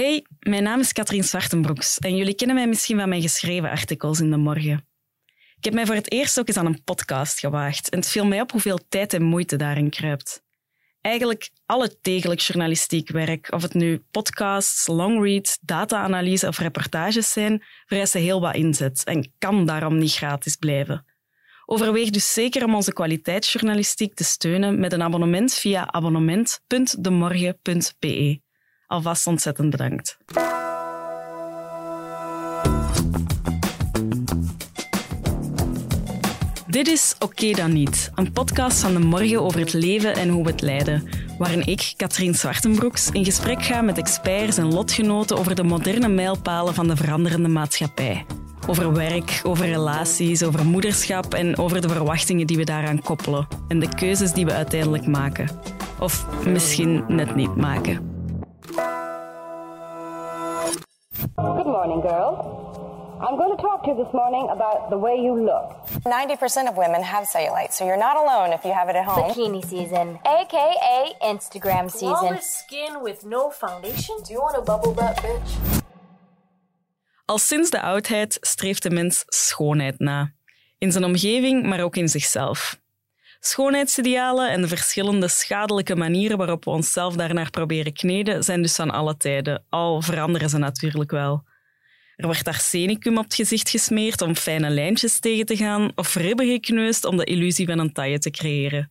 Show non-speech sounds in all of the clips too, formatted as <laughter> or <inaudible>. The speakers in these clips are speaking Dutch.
Hey, mijn naam is Katrien Zwartenbroeks en jullie kennen mij misschien van mijn geschreven artikels in de morgen. Ik heb mij voor het eerst ook eens aan een podcast gewaagd en het viel mij op hoeveel tijd en moeite daarin kruipt. Eigenlijk alle degelijk journalistiek werk, of het nu podcasts, longreads, data-analyse of reportages zijn, vereisen heel wat inzet en kan daarom niet gratis blijven. Overweeg dus zeker om onze kwaliteitsjournalistiek te steunen met een abonnement via abonnement.demorgen.be. Alvast ontzettend bedankt. Dit is Oké dan niet, een podcast van de morgen over het leven en hoe we het leiden, waarin ik, Katrien Zwartenbroeks, in gesprek ga met experts en lotgenoten over de moderne mijlpalen van de veranderende maatschappij. Over werk, over relaties, over moederschap en over de verwachtingen die we daaraan koppelen en de keuzes die we uiteindelijk maken. Of misschien net niet maken. I'm going to talk to you this morning about the way you look. 90% of women have cellulite, so you're not alone if you have it at home. Bikini season, aka Instagram season. Flawless skin with no foundation? Do you want to bubble that bitch? Al sinds de oudheid streeft de mens schoonheid na. In zijn omgeving, maar ook in zichzelf. Schoonheidsidealen en de verschillende schadelijke manieren waarop we onszelf daarnaar proberen kneden zijn dus van alle tijden, al veranderen ze natuurlijk wel. Er wordt arsenicum op het gezicht gesmeerd om fijne lijntjes tegen te gaan of ribben gekneusd om de illusie van een taille te creëren.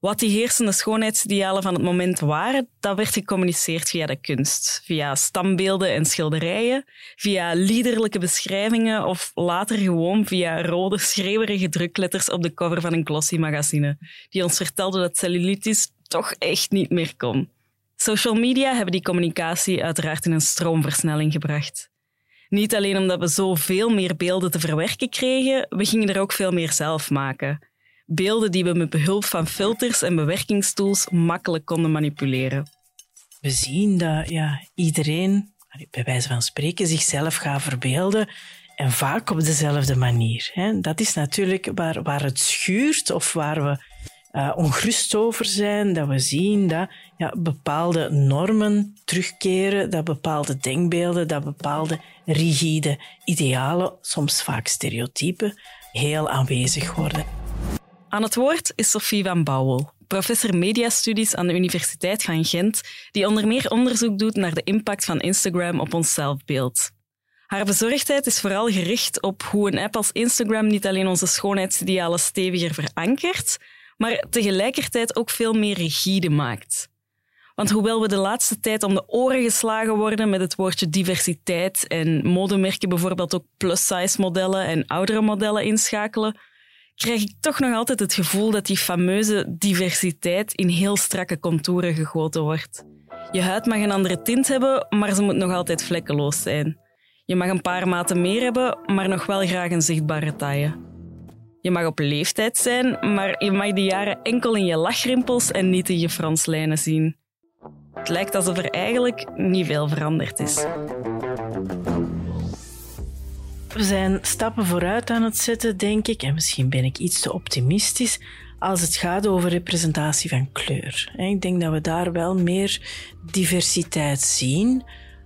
Wat die heersende schoonheidsidealen van het moment waren, dat werd gecommuniceerd via de kunst, via stambeelden en schilderijen, via liederlijke beschrijvingen of later gewoon via rode, schreeuwerige drukletters op de cover van een glossy magazine, die ons vertelde dat cellulitis toch echt niet meer kon. Social media hebben die communicatie uiteraard in een stroomversnelling gebracht. Niet alleen omdat we zoveel meer beelden te verwerken kregen, we gingen er ook veel meer zelf maken. Beelden die we met behulp van filters en bewerkingstools makkelijk konden manipuleren. We zien dat ja, iedereen, bij wijze van spreken, zichzelf gaat verbeelden en vaak op dezelfde manier. Dat is natuurlijk waar, waar het schuurt of waar we uh, ongerust over zijn, dat we zien dat ja, bepaalde normen terugkeren, dat bepaalde denkbeelden, dat bepaalde rigide idealen, soms vaak stereotypen, heel aanwezig worden. Aan het woord is Sophie van Bouwel, professor mediastudies aan de Universiteit van Gent, die onder meer onderzoek doet naar de impact van Instagram op ons zelfbeeld. Haar bezorgdheid is vooral gericht op hoe een app als Instagram niet alleen onze schoonheidsidealen steviger verankert, maar tegelijkertijd ook veel meer rigide maakt. Want hoewel we de laatste tijd om de oren geslagen worden met het woordje diversiteit en modemerken bijvoorbeeld ook plus-size modellen en oudere modellen inschakelen, krijg ik toch nog altijd het gevoel dat die fameuze diversiteit in heel strakke contouren gegoten wordt. Je huid mag een andere tint hebben, maar ze moet nog altijd vlekkeloos zijn. Je mag een paar maten meer hebben, maar nog wel graag een zichtbare taille. Je mag op leeftijd zijn, maar je mag die jaren enkel in je lachrimpels en niet in je franslijnen zien. Het lijkt alsof er eigenlijk niet veel veranderd is. We zijn stappen vooruit aan het zetten, denk ik, en misschien ben ik iets te optimistisch als het gaat over representatie van kleur. Ik denk dat we daar wel meer diversiteit zien.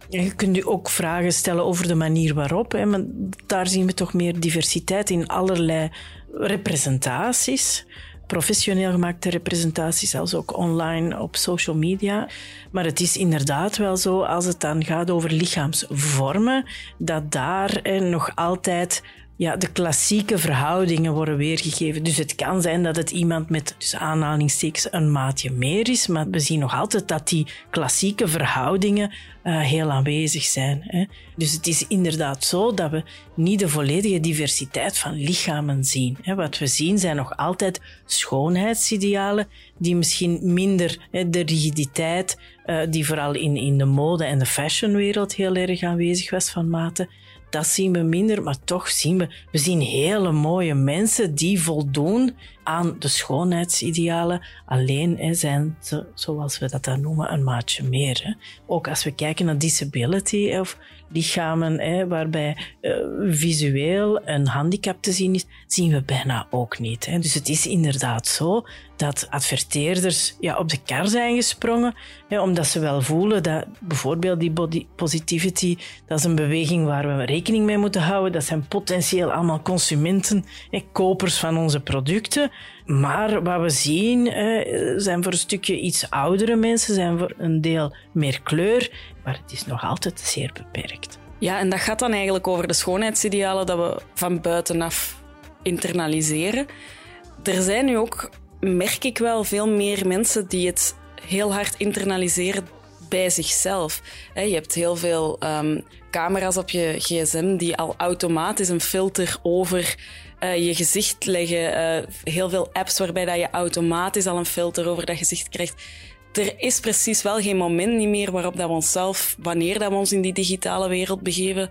Je kunt u ook vragen stellen over de manier waarop, maar daar zien we toch meer diversiteit in allerlei representaties professioneel gemaakte representaties, zelfs ook online op social media. Maar het is inderdaad wel zo, als het dan gaat over lichaamsvormen, dat daar eh, nog altijd ja, de klassieke verhoudingen worden weergegeven. Dus het kan zijn dat het iemand met dus aanhalingstekens een maatje meer is, maar we zien nog altijd dat die klassieke verhoudingen uh, heel aanwezig zijn. Hè. Dus het is inderdaad zo dat we niet de volledige diversiteit van lichamen zien. Hè. Wat we zien zijn nog altijd schoonheidsidealen die misschien minder hè, de rigiditeit, uh, die vooral in, in de mode- en de fashionwereld heel erg aanwezig was van maten, dat zien we minder, maar toch zien we, we zien hele mooie mensen die voldoen aan de schoonheidsidealen. Alleen zijn ze, zoals we dat dan noemen, een maatje meer. Hè. Ook als we kijken naar disability of lichamen hè, waarbij uh, visueel een handicap te zien is, zien we bijna ook niet. Hè. Dus het is inderdaad zo dat adverteerders ja, op de kar zijn gesprongen, hè, omdat ze wel voelen dat bijvoorbeeld die body positivity, dat is een beweging waar we rekening mee moeten houden. Dat zijn potentieel allemaal consumenten, hè, kopers van onze producten. Maar wat we zien zijn voor een stukje iets oudere mensen, zijn voor een deel meer kleur, maar het is nog altijd zeer beperkt. Ja, en dat gaat dan eigenlijk over de schoonheidsidealen dat we van buitenaf internaliseren. Er zijn nu ook, merk ik wel, veel meer mensen die het heel hard internaliseren bij zichzelf. Je hebt heel veel um, camera's op je gsm die al automatisch een filter over uh, je gezicht leggen. Uh, heel veel apps waarbij dat je automatisch al een filter over dat gezicht krijgt. Er is precies wel geen moment niet meer waarop dat we onszelf, wanneer dat we ons in die digitale wereld begeven,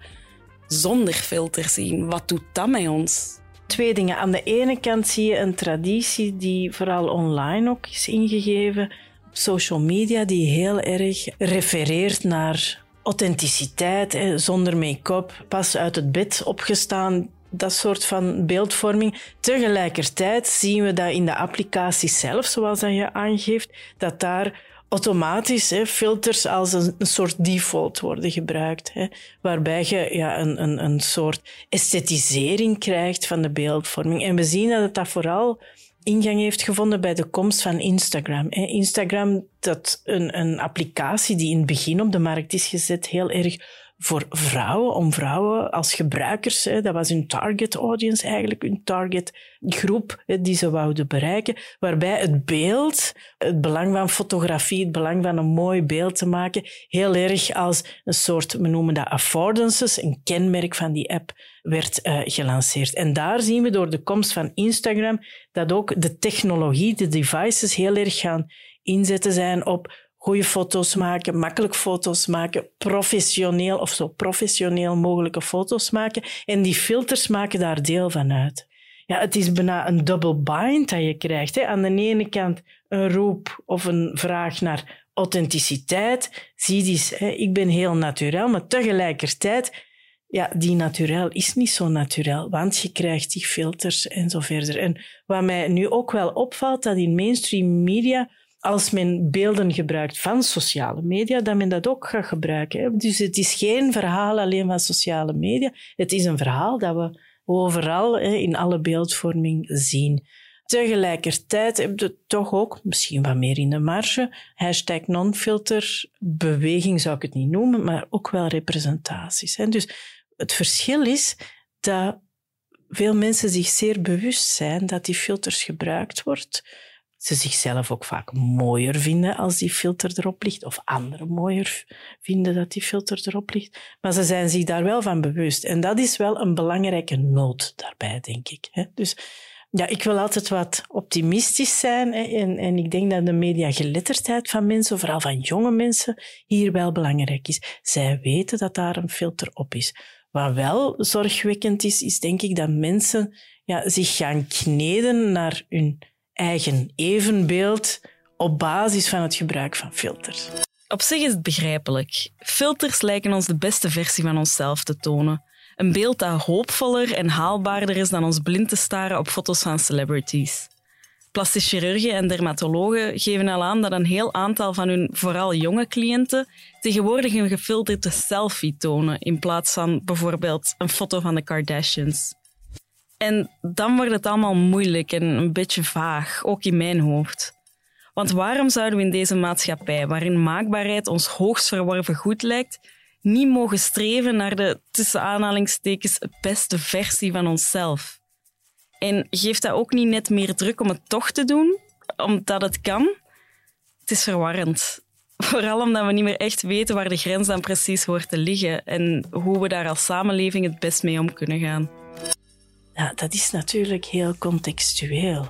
zonder filter zien. Wat doet dat met ons? Twee dingen. Aan de ene kant zie je een traditie die vooral online ook is ingegeven, social media, die heel erg refereert naar authenticiteit, zonder make-up, pas uit het bed opgestaan, dat soort van beeldvorming. Tegelijkertijd zien we dat in de applicatie zelf, zoals dat je aangeeft, dat daar automatisch filters als een, een, soort default worden gebruikt. Hè, waarbij je ja, een, een, een soort esthetisering krijgt van de beeldvorming. En we zien dat het dat vooral ingang heeft gevonden bij de komst van Instagram. Instagram, dat een, een applicatie die in het begin op de markt is gezet, heel erg voor vrouwen, om vrouwen als gebruikers, hè, dat was hun target audience eigenlijk, hun target groep die ze wouden bereiken, waarbij het beeld, het belang van fotografie, het belang van een mooi beeld te maken, heel erg als een soort, we noemen dat affordances, een kenmerk van die app, werd uh, gelanceerd. En daar zien we door de komst van Instagram dat ook de technologie, de devices heel erg gaan inzetten zijn op goede foto's maken, makkelijk foto's maken, professioneel of zo professioneel mogelijke foto's maken. En die filters maken daar deel van uit. Ja, het is bijna een double bind dat je krijgt. Hè. Aan de ene kant een roep of een vraag naar authenticiteit. Zie eens, hè, ik ben heel natuurlijk, maar tegelijkertijd, ja, die naturel is niet zo natuurlijk, want je krijgt die filters en zo verder. En wat mij nu ook wel opvalt, dat in mainstream media als men beelden gebruikt van sociale media, dat men dat ook gaat gebruiken. Dus het is geen verhaal alleen van sociale media. Het is een verhaal dat we overal in alle beeldvorming zien. Tegelijkertijd heb je toch ook, misschien wat meer in de marge, hashtag non-filter, beweging zou ik het niet noemen, maar ook wel representaties. Dus het verschil is dat veel mensen zich zeer bewust zijn dat die filters gebruikt wordt ze zichzelf ook vaak mooier vinden als die filter erop ligt, of anderen mooier vinden dat die filter erop ligt. Maar ze zijn zich daar wel van bewust. En dat is wel een belangrijke noot daarbij, denk ik. Dus ja, ik wil altijd wat optimistisch zijn. En, en ik denk dat de mediageletterdheid van mensen, vooral van jonge mensen, hier wel belangrijk is. Zij weten dat daar een filter op is. Wat wel zorgwekkend is, is denk ik dat mensen ja, zich gaan kneden naar hun eigen evenbeeld op basis van het gebruik van filters. Op zich is het begrijpelijk. Filters lijken ons de beste versie van onszelf te tonen. Een beeld dat hoopvoller en haalbaarder is dan ons blind te staren op foto's van celebrities. Plastisch chirurgen en dermatologen geven al aan dat een heel aantal van hun vooral jonge cliënten tegenwoordig een gefilterde selfie tonen in plaats van bijvoorbeeld een foto van de Kardashians. En dan wordt het allemaal moeilijk en een beetje vaag, ook in mijn hoofd. Want waarom zouden we in deze maatschappij, waarin maakbaarheid ons hoogst verworven goed lijkt, niet mogen streven naar de tussen aanhalingstekens beste versie van onszelf? En geeft dat ook niet net meer druk om het toch te doen, omdat het kan? Het is verwarrend. <laughs> Vooral omdat we niet meer echt weten waar de grens dan precies hoort te liggen en hoe we daar als samenleving het best mee om kunnen gaan. Ja, dat is natuurlijk heel contextueel.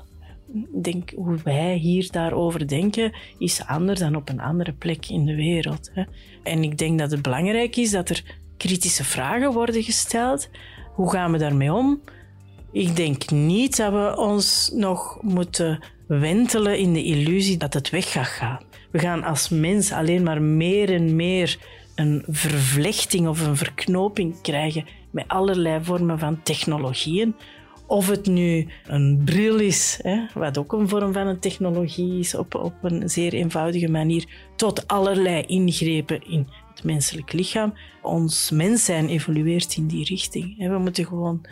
Denk, hoe wij hier daarover denken, is anders dan op een andere plek in de wereld. Hè. En ik denk dat het belangrijk is dat er kritische vragen worden gesteld. Hoe gaan we daarmee om? Ik denk niet dat we ons nog moeten wentelen in de illusie dat het weg gaat gaan. We gaan als mens alleen maar meer en meer een vervlechting of een verknoping krijgen met allerlei vormen van technologieën. Of het nu een bril is, hè, wat ook een vorm van een technologie is, op, op een zeer eenvoudige manier, tot allerlei ingrepen in het menselijk lichaam. Ons mens zijn evolueert in die richting. We moeten gewoon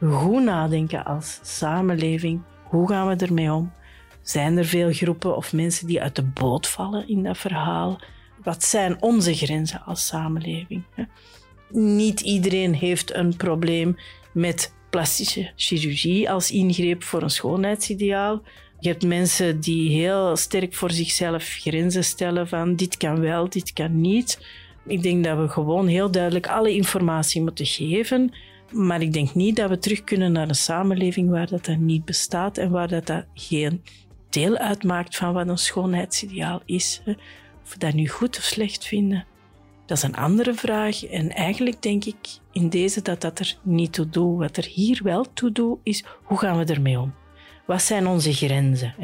goed nadenken als samenleving. Hoe gaan we ermee om? Zijn er veel groepen of mensen die uit de boot vallen in dat verhaal? Wat zijn onze grenzen als samenleving? Niet iedereen heeft een probleem met plastische chirurgie als ingreep voor een schoonheidsideaal. Je hebt mensen die heel sterk voor zichzelf grenzen stellen van dit kan wel, dit kan niet. Ik denk dat we gewoon heel duidelijk alle informatie moeten geven. Maar ik denk niet dat we terug kunnen naar een samenleving waar dat, dat niet bestaat en waar dat, dat geen deel uitmaakt van wat een schoonheidsideaal is. Of we dat nu goed of slecht vinden, dat is een andere vraag. En eigenlijk denk ik in deze dat dat er niet toe doet. Wat er hier wel toe doet, is hoe gaan we ermee om? Wat zijn onze grenzen?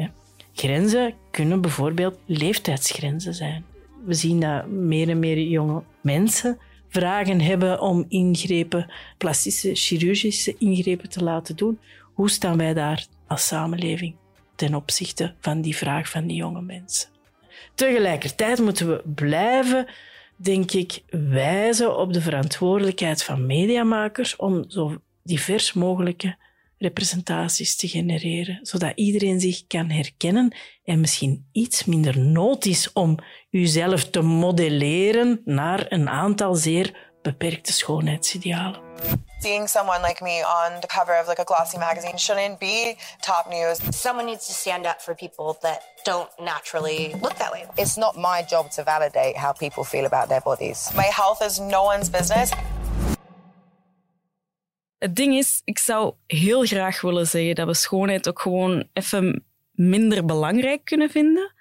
Grenzen kunnen bijvoorbeeld leeftijdsgrenzen zijn. We zien dat meer en meer jonge mensen vragen hebben om ingrepen, plastische, chirurgische ingrepen te laten doen. Hoe staan wij daar als samenleving ten opzichte van die vraag van die jonge mensen? Tegelijkertijd moeten we blijven, denk ik, wijzen op de verantwoordelijkheid van mediamakers om zo divers mogelijke representaties te genereren, zodat iedereen zich kan herkennen en misschien iets minder nood is om uzelf te modelleren naar een aantal zeer beperkte schoonheidsidealen. Seeing someone like me on the cover of like a glossy magazine shouldn't be top news. Someone needs to stand up for people that don't naturally look that way. It's not my job to validate how people feel about their bodies. My health is no one's business. Het ding is, ik zou heel graag willen zeggen dat we schoonheid ook gewoon even minder belangrijk kunnen vinden.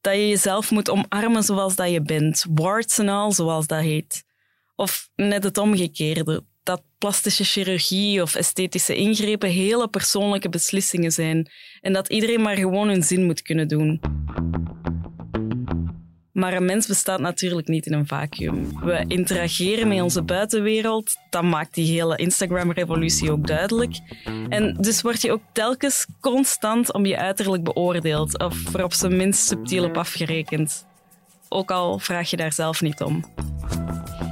Dat je jezelf moet omarmen zoals dat je bent. Warts en al, zoals dat heet. Of net het omgekeerde. Dat plastische chirurgie of esthetische ingrepen hele persoonlijke beslissingen zijn. En dat iedereen maar gewoon hun zin moet kunnen doen. Maar een mens bestaat natuurlijk niet in een vacuüm. We interageren met onze buitenwereld. Dat maakt die hele Instagram-revolutie ook duidelijk. En dus word je ook telkens constant om je uiterlijk beoordeeld of er op zijn minst subtiel op afgerekend. Ook al vraag je daar zelf niet om.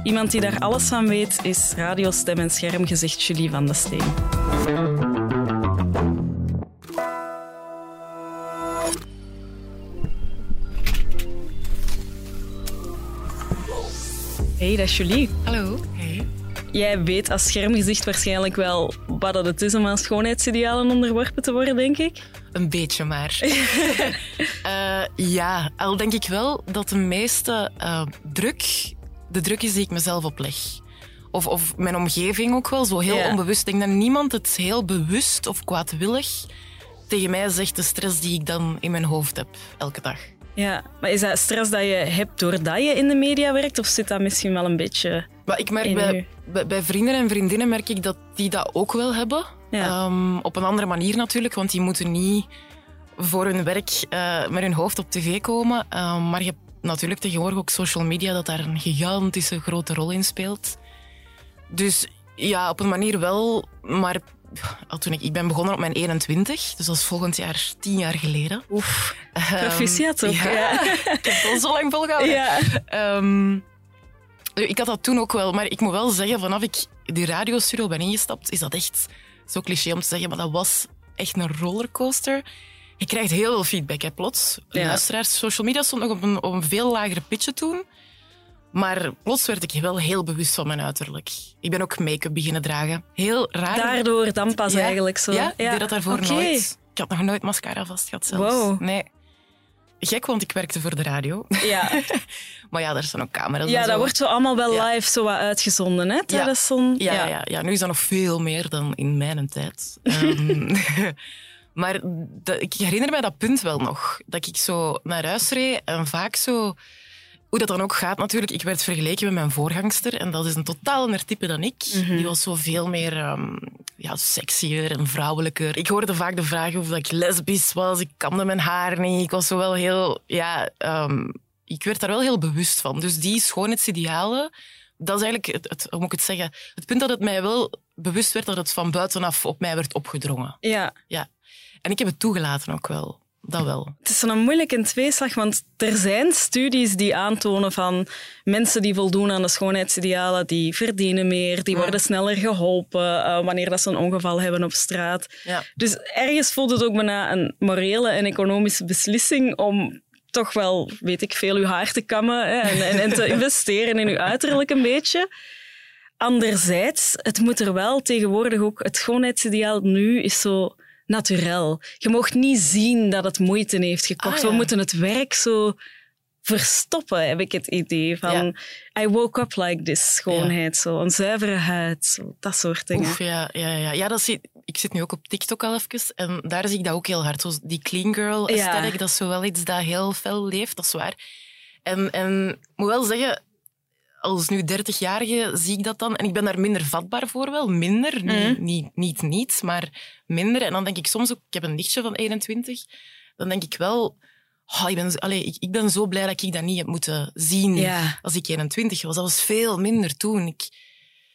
Iemand die daar alles van weet is radiostem en schermgezicht Julie van de Steen. Hey, dat is Julie. Hallo. Hey. Jij weet als schermgezicht waarschijnlijk wel wat dat het is om aan schoonheidsidealen onderworpen te worden, denk ik. Een beetje maar. uh, <laughs> ja, al denk ik wel dat de meeste uh, druk, de druk is die ik mezelf opleg. Of, of mijn omgeving ook wel, zo heel Ja. onbewust. Ik denk dat niemand het heel bewust of kwaadwillig tegen mij zegt de stress die ik dan in mijn hoofd heb elke dag. Ja, maar is dat stress dat je hebt doordat je in de media werkt? Of zit dat misschien wel een beetje... Maar ik merk bij, bij, bij vrienden en vriendinnen merk ik dat die dat ook wel hebben. Ja. Ehm, op een andere manier natuurlijk, want die moeten niet voor hun werk eh, met hun hoofd op tv komen. Ehm, maar je hebt natuurlijk tegenwoordig ook social media dat daar een gigantische grote rol in speelt. Dus ja, op een manier wel, maar toen ik, ik ben begonnen op mijn 21, dus dat is volgend jaar tien jaar geleden. Oef, Ehm, proficiat ook. ja. Ja. <laughs> ik heb het al zo lang volgehouden. Ja. Ehm, ik had dat toen ook wel, maar ik moet wel zeggen, vanaf ik die radiostudio ben ingestapt, is dat echt zo cliché om te zeggen, maar dat was echt een rollercoaster. Je krijgt heel veel feedback, hè, plots. Ja. Luisteraars, social media stond nog op een, op een veel lagere pitje toen. Maar plots werd ik wel heel bewust van mijn uiterlijk. Ik ben ook make-up beginnen dragen. Heel raar. Daardoor dan pas Ja. eigenlijk zo. Ja, ik deed dat daarvoor nooit. Ik had nog nooit mascara vast gehad zelfs. Wow. Nee. Gek, want ik werkte voor de radio. Ja, <laughs> Maar ja, daar staan ook camera's ja en dat wordt zo allemaal wel Ja. live zo wat uitgezonden, hè? Tijdens zo'n... Ja, ja. Ja, ja, nu is dat nog veel meer dan in mijn tijd. <laughs> Ehm, <laughs> maar dat- ik herinner mij dat punt wel nog. Dat ik zo naar huis reed en vaak zo hoe dat dan ook gaat natuurlijk, ik werd vergeleken met mijn voorgangster en dat is een totaal ander type dan ik. Die was zo veel meer ehm, ja, sexier en vrouwelijker. Ik hoorde vaak de vraag of dat ik lesbisch was, ik kamde mijn haar niet. Ik was zo wel heel... Ja, ehm, ik werd daar wel heel bewust van. Dus die schoonheidsidealen, dat is eigenlijk, het, het, hoe moet ik het zeggen, het punt dat het mij wel bewust werd dat het van buitenaf op mij werd opgedrongen. Ja. Ja. En ik heb het toegelaten ook wel. Dat wel. Het is een moeilijke tweeslag, want er zijn studies die aantonen van mensen die voldoen aan de schoonheidsidealen, die verdienen meer, die worden sneller geholpen uh, wanneer dat ze een ongeval hebben op straat. Ja. Dus ergens voelt het ook bijna een morele en economische beslissing om toch wel, weet ik veel, uw haar te kammen hè, en, en, en te <laughs> investeren in uw uiterlijk een beetje. Anderzijds, het moet er wel tegenwoordig ook, het schoonheidsideaal nu is zo naturel. Je mocht niet zien dat het moeite heeft gekost. Ah, ja. We moeten het werk zo verstoppen, heb ik het idee. Van, I woke up like this, schoonheid. Zo, een zuivere huid, zo, dat soort dingen. Oef, ja, ja, ja. ja dat zie, ik zit nu ook op TikTok al even en daar zie ik dat ook heel hard. Zo die clean girl aesthetic, dat is zo wel iets dat heel fel leeft, dat is waar. En, en ik moet wel zeggen, als nu 30-jarige zie ik dat dan. En ik ben daar minder vatbaar voor wel. Minder, niet, niet, niet niets, maar minder. En dan denk ik soms ook, ik heb een nichtje van 21, dan denk ik wel... Oh, ik, ben, zo- allee, ik, ik ben zo blij dat ik dat niet heb moeten zien Ja. als ik 21 was. Dat was veel minder toen. Ik,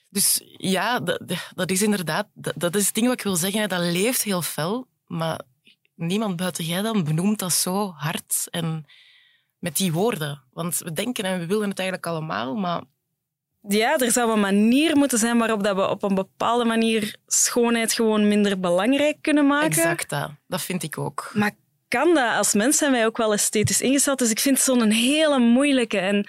dus ja, dat, dat is inderdaad... Dat, dat is het ding wat ik wil zeggen. Dat leeft heel fel, maar niemand buiten jij dan benoemt dat zo hard en met die woorden. Want we denken en we willen het eigenlijk allemaal, maar Ja, er zou een manier moeten zijn waarop dat we op een bepaalde manier schoonheid gewoon minder belangrijk kunnen maken. exact dat. Dat vind ik ook. Maar kan dat? Als mens zijn wij ook wel esthetisch ingesteld. Dus ik vind het zo'n hele moeilijke. En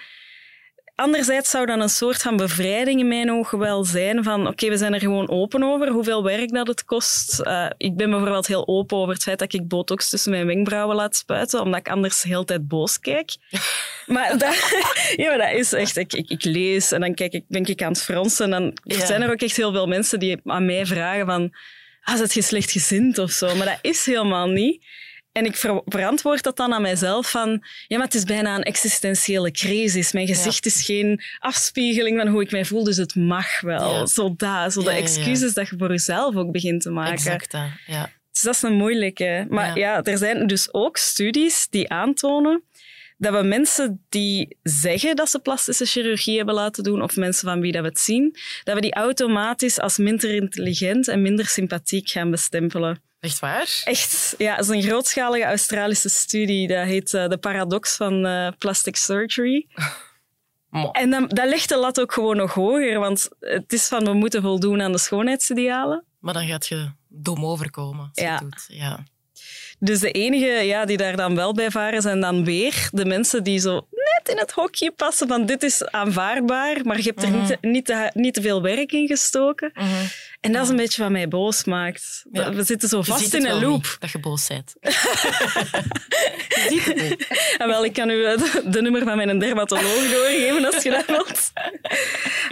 anderzijds zou dan een soort van bevrijding in mijn ogen wel zijn van oké, we zijn er gewoon open over hoeveel werk dat het kost. Eh, ik ben bijvoorbeeld heel open over het feit dat ik botox tussen mijn wenkbrauwen laat spuiten, omdat ik anders de hele tijd boos kijk. <laughs> Maar dat, <laughs> ja, maar dat is echt... Ik, ik, ik lees en dan kijk ik, ben ik aan het fronsen. En dan Ja. zijn er ook echt heel veel mensen die aan mij vragen van... Ah, zit je slechtgezind of zo? Maar dat is helemaal niet. En ik ver- verantwoord dat dan aan mijzelf van... Ja, maar het is bijna een existentiële crisis. Mijn gezicht is geen afspiegeling van hoe ik mij voel, dus het mag wel. Ja. Zo dat, zo de Ja, excuses dat je voor jezelf ook begint te maken. Exact ja. Dus dat is een moeilijke. Maar ja. Ja. er zijn dus ook studies die aantonen dat we mensen die zeggen dat ze plastische chirurgie hebben laten doen, of mensen van wie dat we het zien, dat we die automatisch als minder intelligent en minder sympathiek gaan bestempelen. Echt waar? Echt, ja, het is een grootschalige Australische studie. Dat heet eh, de paradox van eh, plastic surgery. <laughs> En dan, dat legt de lat ook gewoon nog hoger, want het is van we moeten voldoen aan de schoonheidsidealen. Maar dan gaat je dom overkomen als je Ja. het doet. Ja. Dus de enige ja, die daar dan wel bij varen zijn dan weer de mensen die zo net in het hokje passen van dit is aanvaardbaar, maar je hebt er niet, te, niet, te, niet te veel werk in gestoken. En dat is een beetje wat mij boos maakt. Ja. We zitten zo vast in een loop. dat je boos bent. <laughs> je ziet het niet. En wel, ik kan u eh, de nummer van mijn dermatoloog doorgeven als je dat wilt.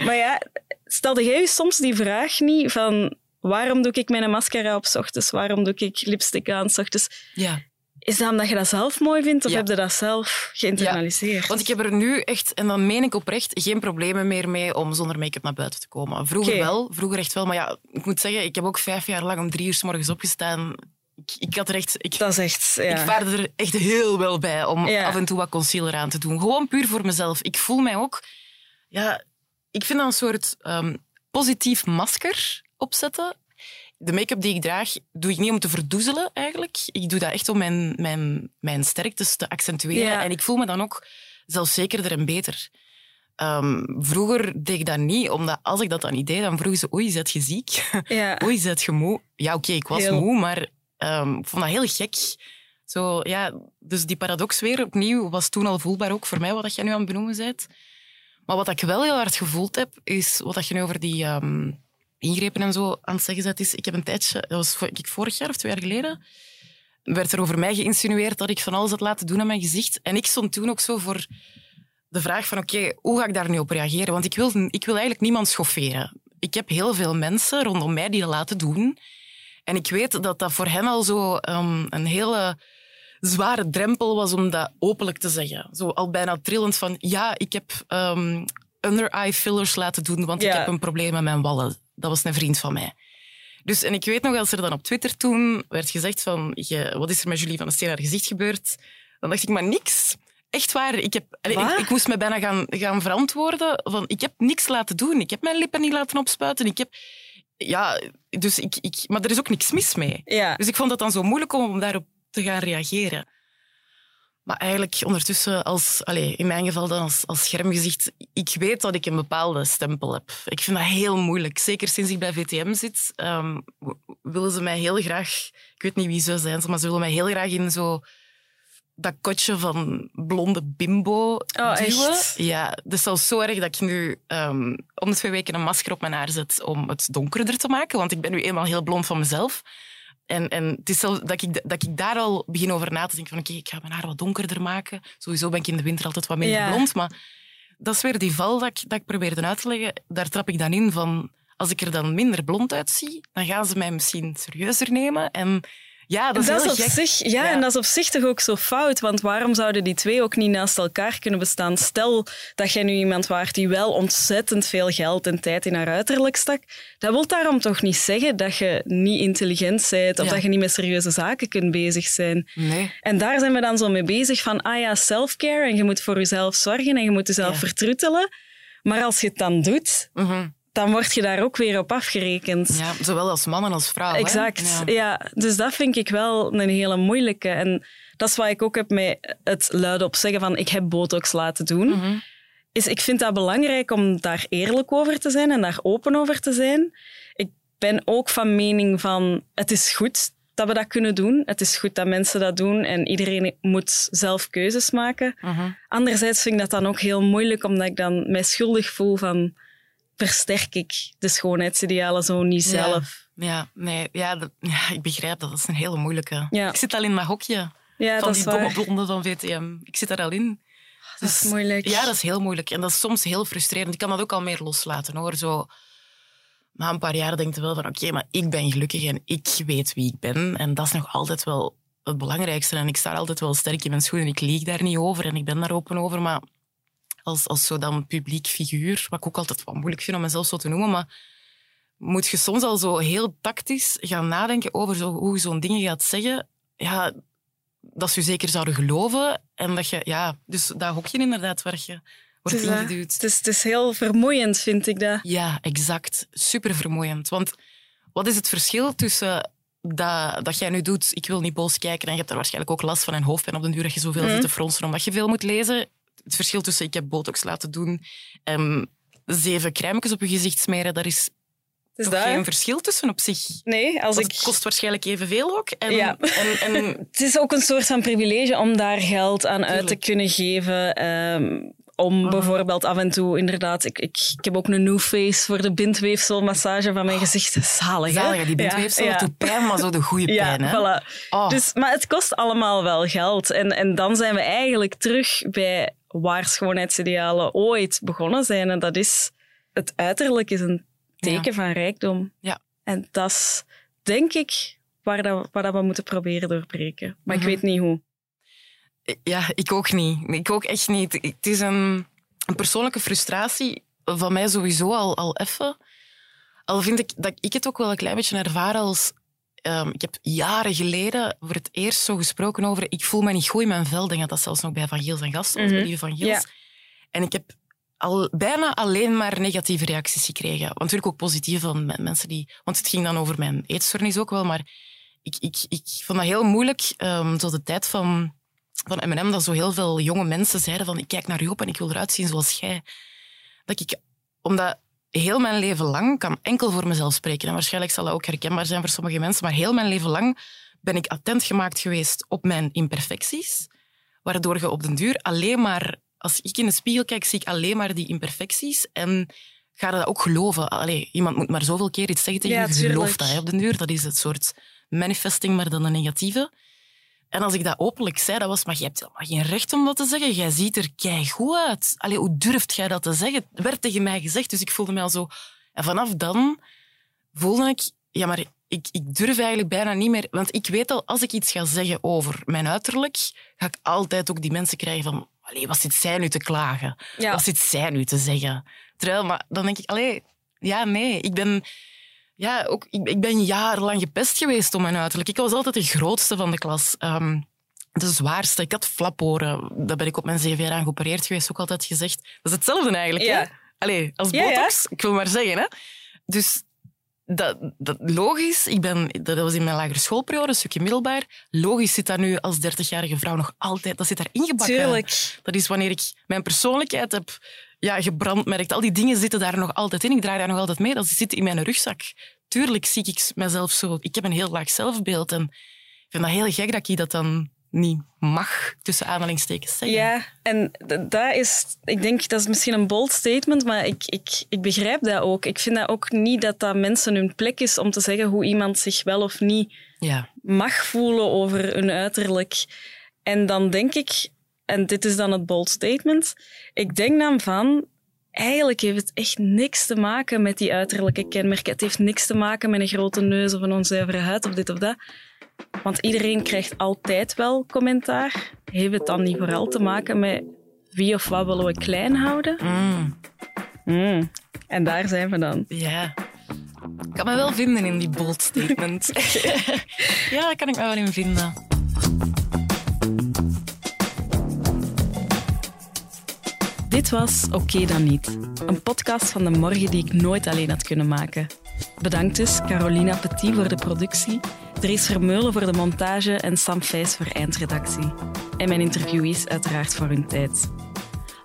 Maar ja, stelde jij je soms die vraag niet van waarom doe ik mijn mascara op 's ochtends, waarom doe ik lipstick aan 's ochtends? Ja. Is dat omdat je dat zelf mooi vindt of Ja. heb je dat zelf geïnternaliseerd? Want ik heb er nu echt, en dan meen ik oprecht, geen problemen meer mee om zonder make-up naar buiten te komen. Vroeger wel, vroeger echt wel. Maar ja, ik moet zeggen, ik heb ook vijf jaar lang om drie uur s morgens opgestaan. Ik, ik had er echt... Ik, Dat is echt... Ja. Ik vaarde er echt heel wel bij om Ja. af en toe wat concealer aan te doen. Gewoon puur voor mezelf. Ik voel mij ook... Ja, ik vind dat een soort ehm, positief masker opzetten. De make-up die ik draag, doe ik niet om te verdoezelen eigenlijk. Ik doe dat echt om mijn, mijn, mijn sterktes te accentueren. Ja. En ik voel me dan ook zelfzekerder en beter. Ehm, vroeger deed ik dat niet, omdat als ik dat dan niet deed, dan vroegen ze oei, zet je ziek? <laughs> Ja. Oei, zet je moe? Ja, oké, ik was Heel. moe, maar ehm, ik vond dat heel gek. Zo, ja, dus die paradox weer opnieuw was toen al voelbaar ook voor mij, wat dat jij nu aan het benoemen bent. Maar wat ik wel heel hard gevoeld heb, is wat dat je nu over die ehm, ingrepen en zo aan het zeggen bent, is... Ik heb een tijdje, dat was ik vorig jaar of twee jaar geleden, werd er over mij geïnsinueerd dat ik van alles had laten doen aan mijn gezicht. En ik stond toen ook zo voor de vraag van, oké, hoe ga ik daar nu op reageren? Want ik wil, ik wil eigenlijk niemand schofferen. Ik heb heel veel mensen rondom mij die dat laten doen. En ik weet dat dat voor hen al zo ehm, een hele zware drempel was om dat openlijk te zeggen. Zo al bijna trillend van, ja, ik heb um, under-eye fillers laten doen, want ik heb een probleem met mijn wallen. Dat was een vriend van mij. Dus, en ik weet nog, als er dan op Twitter toen werd gezegd van, je, wat is er met Julie van de Steen haar gezicht gebeurd? Dan dacht ik, maar niks. Echt waar. Ik, heb, ik, ik, moest me bijna gaan, gaan verantwoorden van, ik heb niks laten doen. Ik heb mijn lippen niet laten opspuiten. Ik heb... Ja, dus ik, ik, maar er is ook niks mis mee. Ja. Dus ik vond het dan zo moeilijk om daarop te gaan reageren. Maar eigenlijk ondertussen, als, allez, in mijn geval dan als, als schermgezicht, ik weet dat ik een bepaalde stempel heb. Ik vind dat heel moeilijk. Zeker sinds ik bij VTM zit, um, willen ze mij heel graag... Ik weet niet wie ze zijn, maar ze willen mij heel graag in zo dat kotje van blonde bimbo oh, duwen. Echt? Ja, dus zelfs zo erg dat ik nu um, om de twee weken een masker op mijn haar zet om het donkerder te maken, want ik ben nu eenmaal heel blond van mezelf. En, en het is zelfs dat ik, dat ik daar al begin over na te denken van oké, ik ga mijn haar wat donkerder maken. Sowieso ben ik in de winter altijd wat minder Ja. blond, maar dat is weer die val dat ik, dat ik probeerde uit te leggen. Daar trap ik dan in van, als ik er dan minder blond uitzie, dan gaan ze mij misschien serieuzer nemen. En ja, dat is dat is op gek. zich, ja, Ja. en dat is op zich toch ook zo fout. Want waarom zouden die twee ook niet naast elkaar kunnen bestaan? Stel dat jij nu iemand waart die wel ontzettend veel geld en tijd in haar uiterlijk stak. Dat wil daarom toch niet zeggen dat je niet intelligent bent of Ja. dat je niet met serieuze zaken kunt bezig zijn. Nee. En daar zijn we dan zo mee bezig van, ah ja, self-care en je moet voor jezelf zorgen en je moet jezelf Ja. vertroetelen. Maar als je het dan doet, Mhm. Dan word je daar ook weer op afgerekend. Ja, zowel als man en als vrouw. hè? Exact, Ja. ja. Dus dat vind ik wel een hele moeilijke. En dat is wat ik ook heb met het luidop zeggen van ik heb botox laten doen. Mhm. Is, ik vind dat belangrijk om daar eerlijk over te zijn en daar open over te zijn. Ik ben ook van mening van het is goed dat we dat kunnen doen. Het is goed dat mensen dat doen en iedereen moet zelf keuzes maken. Mhm. Anderzijds vind ik dat dan ook heel moeilijk omdat ik dan mij schuldig voel van versterk ik de schoonheidsidealen zo niet zelf. Ja, nee, ja, dat- ja, ik begrijp dat. Dat is een hele moeilijke. Ja. Ik zit al in mijn hokje Ja, van dat die domme blonde van VTM. Ik zit daar al in. Dat is moeilijk. Ja, dat is heel moeilijk. En dat is soms heel frustrerend. Ik kan dat ook al meer loslaten, hoor. Zo, na een paar jaar denk je wel van, oké, maar ik ben gelukkig en ik weet wie ik ben. En dat is nog altijd wel het belangrijkste. En ik sta altijd wel sterk in mijn schoenen. Ik lieg daar niet over en ik ben daar open over. Maar als, als zo dan publiek figuur, wat ik ook altijd wel moeilijk vind om mezelf zo te noemen, maar moet je soms al zo heel tactisch gaan nadenken over zo, hoe je zo'n dingen gaat zeggen. Ja, dat ze je zeker zouden geloven. En dat je, ja, dus dat hokje inderdaad waar je wordt Het is, eh, ingeduwd. Het is, het is heel vermoeiend, vind ik dat. Ja, exact. Super vermoeiend. Want wat is het verschil tussen dat, dat jij nu doet, ik wil niet boos kijken en je hebt er waarschijnlijk ook last van en hoofdpijn op den duur dat je zoveel Mhm. zit te fronsen omdat je veel moet lezen. Het verschil tussen ik heb botox laten doen en zeven crèmetjes op je gezicht smeren, daar is Dus toch geen verschil tussen op zich. Nee, als ik... Het kost waarschijnlijk evenveel ook. En, Ja. en, en, <laughs> Het is ook een soort van privilege om daar geld aan uit te kunnen geven. ehm, om bijvoorbeeld af en toe, inderdaad, ik, ik, ik heb ook een new face voor de bindweefselmassage van mijn gezicht. <laughs> Zalig, hè? zalig, die bindweefsel Ja, ja. doet pijn, maar zo de goede <laughs> Ja, pijn. Hè? voilà. Oh. Dus, maar het kost allemaal wel geld. En, en dan zijn we eigenlijk terug bij waar schoonheidsidealen ooit begonnen zijn. En dat is, het uiterlijk is een teken van rijkdom. Ja. En dat is, denk ik, waar, dat, waar dat we moeten proberen doorbreken. Maar Mhm. ik weet niet hoe. Ja, ik ook niet. Ik ook echt niet. Het is een, een persoonlijke frustratie van mij sowieso al, al even. Al vind ik dat ik het ook wel een klein beetje ervaar als... ehm, ik heb jaren geleden voor het eerst zo gesproken over... Ik voel me niet goed in mijn vel. Denk dat dat zelfs nog bij Van Giels en Gast was, Mhm. bij Van Giels. Ja. En ik heb al bijna alleen maar negatieve reacties gekregen. Want natuurlijk ook positieve van me- mensen die... Want het ging dan over mijn eetstoornis ook wel, maar ik, ik, ik vond dat heel moeilijk. ehm tot de tijd van, van M&M, dat zo heel veel jonge mensen zeiden van ik kijk naar u op en ik wil eruit zien zoals jij. Dat ik, omdat heel mijn leven lang, ik kan enkel voor mezelf spreken, en waarschijnlijk zal dat ook herkenbaar zijn voor sommige mensen, maar heel mijn leven lang ben ik attent gemaakt geweest op mijn imperfecties, waardoor je op den duur alleen maar, als ik in de spiegel kijk, zie ik alleen maar die imperfecties en ga dat ook geloven. Allee, iemand moet maar zoveel keer iets zeggen tegen Ja, je, tuurlijk. gelooft dat hè, op den duur. Dat is het soort manifesting, maar dan een negatieve. En als ik dat openlijk zei, dat was, maar je hebt helemaal geen recht om dat te zeggen. Jij ziet er keigoed uit. Allee, hoe durft jij dat te zeggen? Het werd tegen mij gezegd, dus ik voelde mij al zo... En vanaf dan voelde ik, ja, maar ik, ik durf eigenlijk bijna niet meer... Want ik weet al, als ik iets ga zeggen over mijn uiterlijk, ga ik altijd ook die mensen krijgen van... Allee, wat zit zij nu te klagen? Ja. Wat zit zij nu te zeggen? Terwijl, maar dan denk ik, allee, ja, nee, ik ben... Ja, ook, ik, ik ben jarenlang gepest geweest om mijn uiterlijk. Ik was altijd de grootste van de klas. Ehm, de zwaarste. Ik had flaporen. Daar ben ik op mijn zeven jaar aan geopereerd geweest, ook altijd gezegd. Dat is hetzelfde eigenlijk, Ja. hè? Allee, als ja. botox, ik wil maar zeggen, hè? Dus dat, dat, logisch, ik ben, dat was in mijn lagere schoolperiode, een stukje middelbaar. Logisch zit dat nu als 30-jarige vrouw nog altijd, dat zit daar ingebakken. Tuurlijk. Dat is wanneer ik mijn persoonlijkheid heb ja, gebrandmerkt. Al die dingen zitten daar nog altijd in. Ik draai daar nog altijd mee. Dat zit in mijn rugzak. Tuurlijk zie ik mezelf zo. Ik heb een heel laag zelfbeeld. En ik vind dat heel gek dat ik dat dan niet mag, tussen aanhalingstekens zeggen. Ja, en dat is, ik denk dat is misschien een bold statement, maar ik, ik, ik begrijp dat ook. Ik vind dat ook niet dat dat mensen hun plek is om te zeggen hoe iemand zich wel of niet Ja. mag voelen over hun uiterlijk. En dan denk ik, en dit is dan het bold statement, ik denk dan van, eigenlijk heeft het echt niks te maken met die uiterlijke kenmerken. Het heeft niks te maken met een grote neus of een onzuivere huid of dit of dat. Want iedereen krijgt altijd wel commentaar. Heeft het dan niet vooral te maken met wie of wat willen we klein houden? Mm, Mm. En daar zijn we dan. ja. Ik kan me wel vinden in die bold statement. <laughs> <laughs> ja, daar kan ik me wel in vinden. Dit was Oké dan niet. Een podcast van de morgen die ik nooit alleen had kunnen maken. Bedankt dus Carolina Petit voor de productie, Dries Vermeulen voor de montage en Sam Fijs voor eindredactie. En mijn interviewees uiteraard voor hun tijd.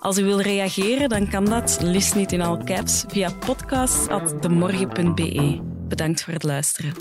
Als u wil reageren, dan kan dat, liefst niet in all caps, via podcast.demorgen.be. Bedankt voor het luisteren.